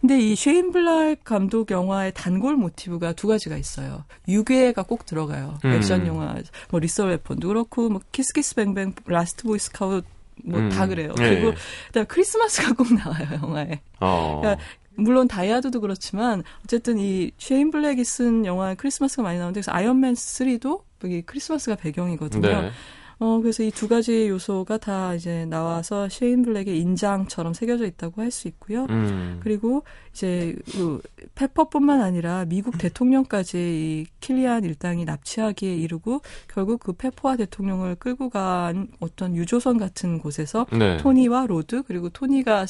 근데 이 쉐인 블랙 감독 영화의 단골 모티브가 두 가지가 있어요. 유괴가 꼭 들어가요. 음. 액션 영화, 뭐 리썰 웨폰도 그렇고, 뭐 키스키스 뱅뱅, 라스트 보이 스카웃 뭐 다 음. 그래요. 예. 그리고 그다음에 크리스마스가 꼭 나와요 영화에. 어. 그러니까 물론 다이하드도 그렇지만 어쨌든 이 쉐인 블랙이 쓴 영화에 크리스마스가 많이 나오는데 그래서 아이언맨 3도 여기 크리스마스가 배경이거든요. 네. 어 그래서 이 두 가지 요소가 다 이제 나와서 쉐인 블랙의 인장처럼 새겨져 있다고 할 수 있고요. 음. 그리고 이제 그 페퍼뿐만 아니라 미국 대통령까지 이 킬리안 일당이 납치하기에 이르고 결국 그 페퍼와 대통령을 끌고 간 어떤 유조선 같은 곳에서 네. 토니와 로디 그리고 토니가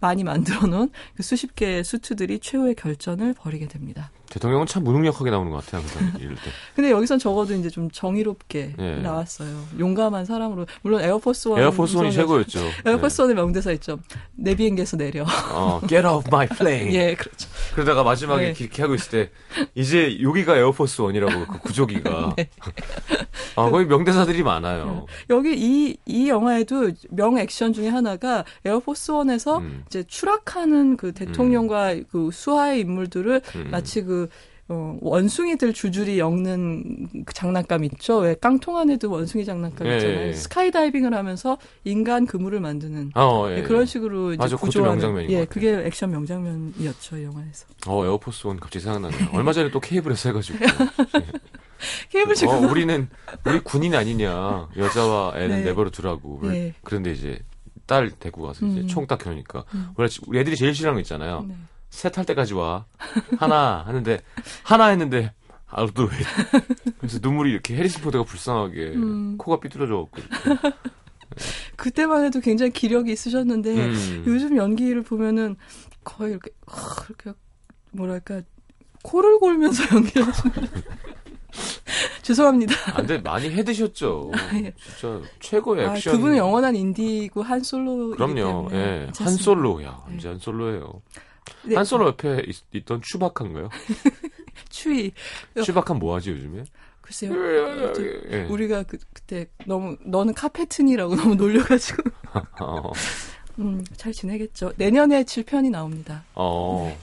많이 만들어 놓은 그 수십 개의 수트들이 최후의 결전을 벌이게 됩니다. 대통령은 참 무능력하게 나오는 것 같아요. 항상 이럴 때. 근데 여기선 적어도 이제 좀 정의롭게 예. 나왔어요. 용감한 사람으로. 물론 에어포스 원. 에어포스 원이 최고였죠. 에어포스 원의 명대사 있죠. 내 비행기에서 내려. 네. 어, get off my plane. 예, 그렇죠. 그러다가 마지막에 네. 이렇게 하고 있을 때 이제 여기가 에어포스 원이라고 그 구조기가. 네. 아, 거기 명대사들이 많아요. 여기 이, 이 영화에도 명 액션 중에 하나가 에어포스 원에서 음. 이제 추락하는 그 대통령과 그 수하의 인물들을 음. 마치 그 어, 원숭이들 줄줄이 엮는 그 장난감 있죠? 왜 깡통 안에도 원숭이 장난감 예, 있잖아요. 예. 스카이다이빙을 하면서 인간 그물을 만드는 어, 예. 네, 그런 식으로 이제 구조하는 예. 그게 액션 명장면이었죠, 이 영화에서. 어, 에어포스 원 갑자기 생각나네요. 얼마 전에 또 케이블에서 해가지고. 케이블 어, 우리는, 우리 군인 아니냐. 여자와 애는 네. 내버려 두라고. 예. 그런데 이제 딸 데리고 가서 이제 음. 총딱 켜니까. 음. 우리, 우리 애들이 제일 싫어하는 거 있잖아요. 네. 셋 할 때까지 와. 하나 하는데, 하나 했는데, 아또 왜. 그래서 눈물이 이렇게 해리슨 포드가 불쌍하게 음. 코가 삐뚤어져갖고. 그때만 해도 굉장히 기력이 있으셨는데 음. 요즘 연기를 보면은 거의 이렇게 하, 이렇게 뭐랄까 코를 골면서 연기를 하시는 죄송합니다. 아, 근데 많이 해드셨죠. 예. 진짜 최고의 아, 액션. 그분은 영원한 인디고 한 솔로 그럼요. 예. 한 솔로. 야, 이제 한 솔로예요. 네. 한 솔로 옆에 있, 던 추박한가요? 추위 추박한 뭐 하지 요즘에? 글쎄요. 예. 우리가 그, 그때 너무 너는 카페튼이라고 너무 놀려가지고 어, 음, 잘 지내겠죠. 내년에 7편이 나옵니다. 어,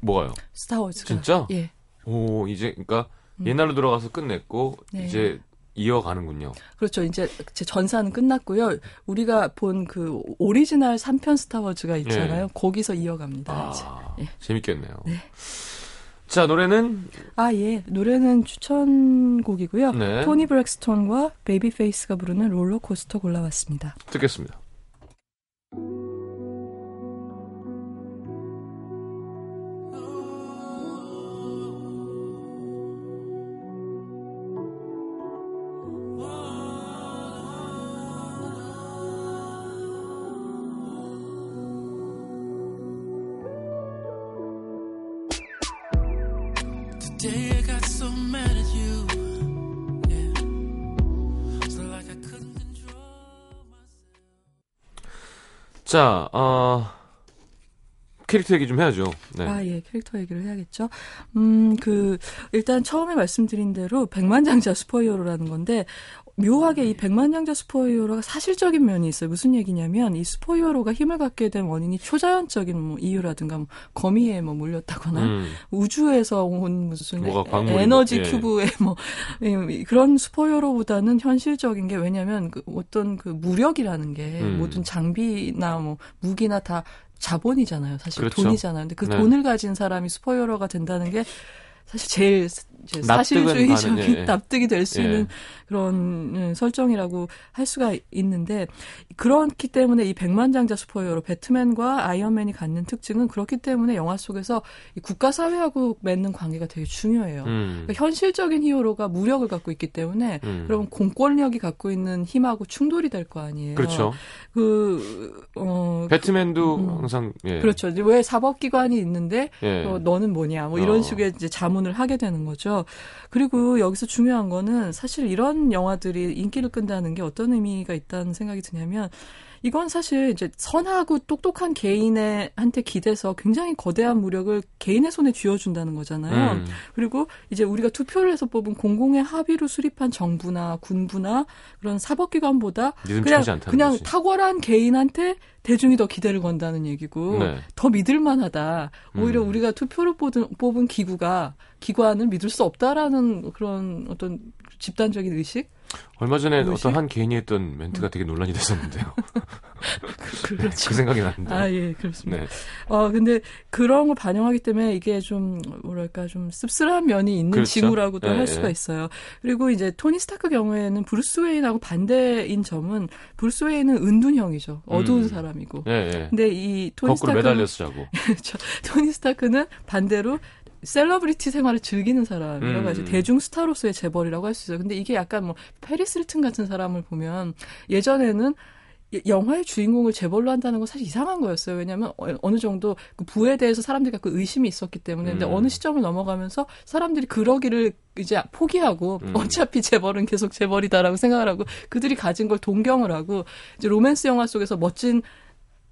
뭐가요? 스타워즈가. 진짜? 예. 오, 이제, 그니까, 음. 옛날로 돌아가서 끝냈고, 네. 이제 이어가는군요. 그렇죠. 이제 제 전사는 끝났고요. 우리가 본 그 오리지널 3편 스타워즈가 있잖아요. 거기서 이어갑니다. 아, 예. 재밌겠네요. 네. 자, 노래는, 아, 예. 노래는 추천곡이고요. 네. 토니 브렉스톤과 베이비 페이스가 부르는 롤러코스터 골라왔습니다. 듣겠습니다. 자, 어, 캐릭터 얘기 좀 해야죠. 네. 아, 예, 캐릭터 얘기를 해야겠죠. 음, 그, 일단 처음에 말씀드린 대로 백만장자 슈퍼히어로라는 건데, 묘하게 이 백만장자 슈퍼히어로가 사실적인 면이 있어요. 무슨 얘기냐면, 이 슈퍼히어로가 힘을 갖게 된 원인이 초자연적인 뭐 이유라든가, 뭐 거미에 뭐 물렸다거나, 음. 우주에서 온 무슨 에- 에너지 뭐, 예. 큐브에 뭐 이- 그런 슈퍼히어로보다는 현실적인 게 왜냐하면 그 어떤 그 무력이라는 게 음. 모든 장비나 뭐 무기나 다 자본이잖아요. 사실 그렇죠. 돈이잖아요. 근데 그 네. 돈을 가진 사람이 슈퍼히어로가 된다는 게 사실 제일 사실주의적인 가는, 예. 납득이 될수 예. 있는 그런 음, 설정이라고 할 수가 있는데 그렇기 때문에 이 백만장자 슈퍼히어로 배트맨과 아이언맨이 갖는 특징은 그렇기 때문에 영화 속에서 이 국가 사회하고 맺는 관계가 되게 중요해요. 음. 그러니까 현실적인 히어로가 무력을 갖고 있기 때문에 음. 그럼 공권력이 갖고 있는 힘하고 충돌이 될 거 아니에요. 그렇죠. 그, 어, 배트맨도 음. 항상 예. 그렇죠. 왜 사법기관이 있는데 예. 어, 너는 뭐냐 뭐 이런 어. 식의 이제 자문 을 하게 되는 거죠. 그리고 여기서 중요한 거는 사실 이런 영화들이 인기를 끈다는 게 어떤 의미가 있다는 생각이 드냐면 이건 사실 이제 선하고 똑똑한 개인한테 기대서 굉장히 거대한 무력을 개인의 손에 쥐어준다는 거잖아요. 음. 그리고 이제 우리가 투표를 해서 뽑은 공공의 합의로 수립한 정부나 군부나 그런 사법기관보다 그냥 그냥 거지. 탁월한 개인한테 대중이 더 기대를 건다는 얘기고 네. 더 믿을만하다. 오히려 음. 우리가 투표를 뽑은, 뽑은 기구가 기관을 믿을 수 없다라는 그런 어떤 집단적인 의식. 얼마 전에 무엇이? 어떤 한 개인이 했던 멘트가 되게 논란이 됐었는데요. 그렇죠. 그 생각이 나는데. 아, 예, 그렇습니다. 네. 어, 근데 그런 걸 반영하기 때문에 이게 좀, 뭐랄까, 좀 씁쓸한 면이 있는 그렇죠. 지구라고도 예, 할 수가 예. 있어요. 그리고 이제 토니 스타크 경우에는 브루스 웨인하고 반대인 점은 브루스 웨인은 은둔형이죠. 어두운 음. 사람이고. 예, 예. 근데 이 토니 거꾸로 스타크 매달려서 자고. 토니 스타크는 반대로 셀러브리티 생활을 즐기는 사람이라고 음. 하죠. 대중 스타로서의 재벌이라고 할 수 있어요. 근데 이게 약간 뭐 패리스 힐튼 같은 사람을 보면 예전에는 이- 영화의 주인공을 재벌로 한다는 건 사실 이상한 거였어요. 왜냐하면 어- 어느 정도 그 부에 대해서 사람들이 갖고 의심이 있었기 때문에. 근데 음. 어느 시점을 넘어가면서 사람들이 그러기를 이제 포기하고 음. 어차피 재벌은 계속 재벌이다라고 생각을 하고 그들이 가진 걸 동경을 하고 이제 로맨스 영화 속에서 멋진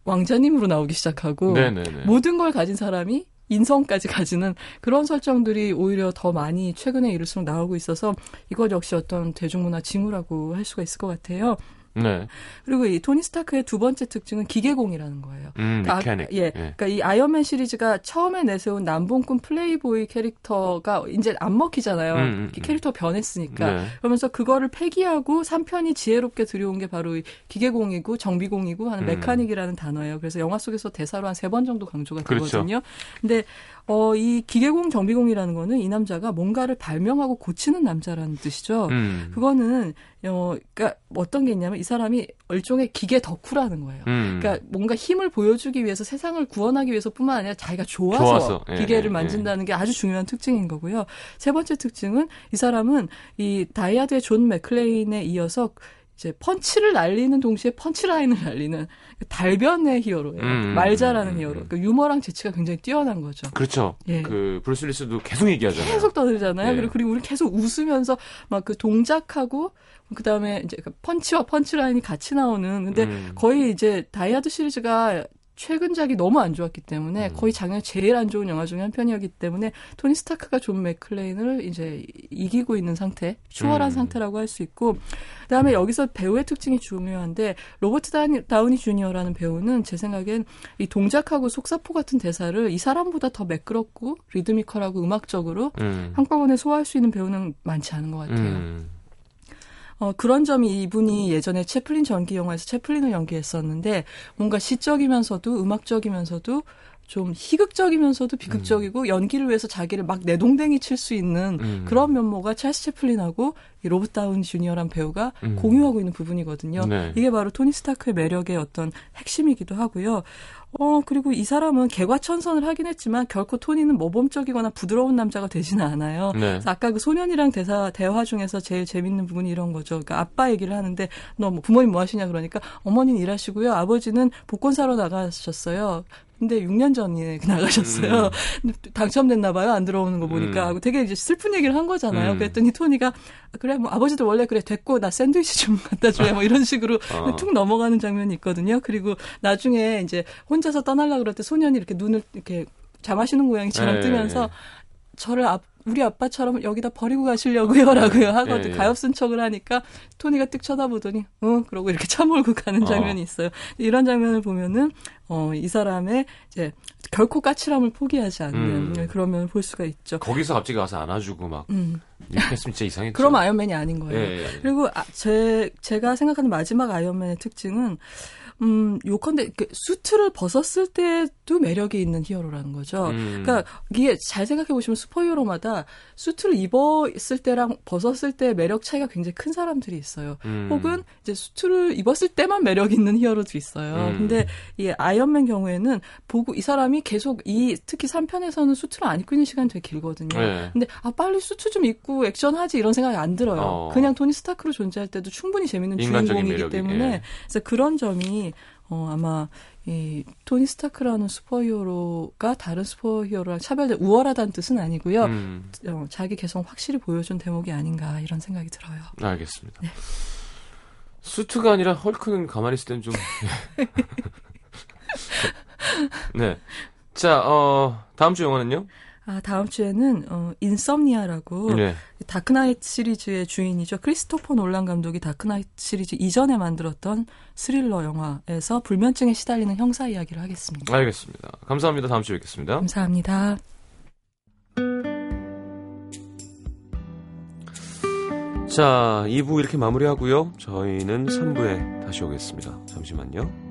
왕자님으로 나오기 시작하고 네네네. 모든 걸 가진 사람이 인성까지 가지는 그런 설정들이 오히려 더 많이 최근에 이럴수록 나오고 있어서 이것 역시 어떤 대중문화 징후라고 할 수가 있을 것 같아요. 네. 그리고 이 토니 스타크의 두 번째 특징은 기계공이라는 거예요. 음, 그러니까 아- mechanic. 예. 그러니까 이 아이언맨 시리즈가 처음에 내세운 남봉꾼 플레이보이 캐릭터가 이제 안 먹히잖아요. 음, 음, 음. 캐릭터 변했으니까. 네. 그러면서 그거를 폐기하고 3편이 지혜롭게 들여온 게 바로 이 기계공이고 정비공이고 하는 음. 메카닉이라는 단어예요. 그래서 영화 속에서 대사로 한 세 번 정도 강조가 그렇죠. 되거든요. 근데 어, 이 기계공 정비공이라는 거는 이 남자가 뭔가를 발명하고 고치는 남자라는 뜻이죠. 음. 그거는 어, 그러니까 어떤 게 있냐면 이 사람이 일종의 기계 덕후라는 거예요. 음. 그러니까 뭔가 힘을 보여주기 위해서 세상을 구원하기 위해서뿐만 아니라 자기가 좋아서, 좋아서, 예, 기계를 예, 만진다는 게 아주 중요한 특징인 거고요. 세 번째 특징은 이 사람은 이 다이하드의 존 맥클레인에 이어서 이제 펀치를 날리는 동시에 punchline을 날리는 달변의 히어로예요. 음, 말 잘하는 음, 음, 히어로. 음. 그 유머랑 재치가 굉장히 뛰어난 거죠. 그렇죠. 예. 그 브루스 윌리스도 계속 얘기하잖아요. 계속 떠들잖아요. 예. 그리고, 그리고 우리 계속 웃으면서 막 그 동작하고 그 다음에 이제 그 펀치와 punchline이 같이 나오는 근데 음. 거의 이제 다이하드 시리즈가 최근작이 너무 안 좋았기 때문에 음. 거의 작년 제일 안 좋은 영화 중에 한 편이었기 때문에 토니 스타크가 존 맥클레인을 이제 이기고 있는 상태, 추월한 음. 상태라고 할 수 있고 그다음에 여기서 배우의 특징이 중요한데 로버트 다니, 다우니 주니어라는 배우는 제 생각엔 이 동작하고 속사포 같은 대사를 이 사람보다 더 매끄럽고 리드미컬하고 음악적으로 음. 한꺼번에 소화할 수 있는 배우는 많지 않은 것 같아요. 음. 어, 그런 점이 이분이 예전에 채플린 전기 영화에서 채플린을 연기했었는데 뭔가 시적이면서도 음악적이면서도 좀 희극적이면서도 비극적이고 연기를 위해서 자기를 막 내동댕이 칠 수 있는 음. 그런 면모가 찰스 채플린하고 이 로버트 다운 주니어란 배우가 음. 공유하고 있는 부분이거든요. 네. 이게 바로 토니 스타크의 매력의 어떤 핵심이기도 하고요. 어, 그리고 이 사람은 개과천선을 하긴 했지만 결코 토니는 모범적이거나 부드러운 남자가 되지는 않아요. 네. 그래서 아까 그 소년이랑 대사 대화 중에서 제일 재밌는 부분이 이런 거죠. 그러니까 아빠 얘기를 하는데 너 뭐 부모님 뭐 하시냐 그러니까 어머니는 일하시고요. 아버지는 복권 사러 나가셨어요. 근데 6년 전에 나가셨어요. 음. 당첨됐나 봐요. 안 들어오는 거 보니까. 음. 하고 되게 이제 슬픈 얘기를 한 거잖아요. 음. 그랬더니 토니가 아, 그래 뭐 아버지도 원래 그래 됐고 나 샌드위치 좀 갖다 줄래 뭐 이런 식으로 어. 툭 넘어가는 장면이 있거든요. 그리고 나중에 이제 혼자서 떠나려 그럴 때 소년이 이렇게 눈을 이렇게 잠하시는 고양이처럼 예, 뜨면서 예. 저를 앞 우리 아빠처럼 여기다 버리고 가시려고요라고요 하거든 예, 예. 가엾은 척을 하니까 토니가 뜩 쳐다보더니 응 그러고 이렇게 차몰고 가는 어. 장면이 있어요. 이런 장면을 보면은 어 이 사람의 이제 결코 까칠함을 포기하지 않는 음. 그런 면을 볼 수가 있죠. 거기서 갑자기 가서 안아주고 막 음. 이렇게 했으면 진짜 이상했죠. 그럼 아이언맨이 아닌 거예요. 예, 예. 그리고 아, 제 제가 생각하는 마지막 아이언맨의 특징은 음 요컨대 그 수트를 벗었을 때도 매력이 있는 히어로라는 거죠. 음. 그러니까 이게 잘 생각해 보시면 슈퍼히어로마다 수트를 입었을 때랑 벗었을 때 매력 차이가 굉장히 큰 사람들이 있어요. 음. 혹은 이제 수트를 입었을 때만 매력 있는 히어로도 있어요. 음. 근데 이 아이언맨 경우에는 보고 이 사람이 계속 이 특히 3편에서는 수트를 안 입고 있는 시간이 되게 길거든요. 네. 근데 아 빨리 수트 좀 입고 액션하지 이런 생각이 안 들어요. 어. 그냥 토니 스타크로 존재할 때도 충분히 재밌는 주인공이기 매력이, 때문에 예. 그래서 그런 점이 어 아마 이 토니 스타크라는 슈퍼히어로가 다른 슈퍼히어로랑 차별된 우월하다는 뜻은 아니고요. 음, 어, 자기 개성 확실히 보여준 대목이 아닌가 이런 생각이 들어요. 알겠습니다. 수트가 아니라 헐크는 가만히 있을 때는 좀. 네. 자, 어, 다음 주 영화는요? 아 다음 주에는 어 인썸니아라고 네. 다크나이트 시리즈의 주인이죠. 크리스토퍼 놀란 감독이 다크나이트 시리즈 이전에 만들었던 스릴러 영화에서 불면증에 시달리는 형사 이야기를 하겠습니다. 알겠습니다. 감사합니다. 다음 주에 뵙겠습니다. 감사합니다. 자, 2부 이렇게 마무리하고요. 저희는 3부에 다시 오겠습니다. 잠시만요.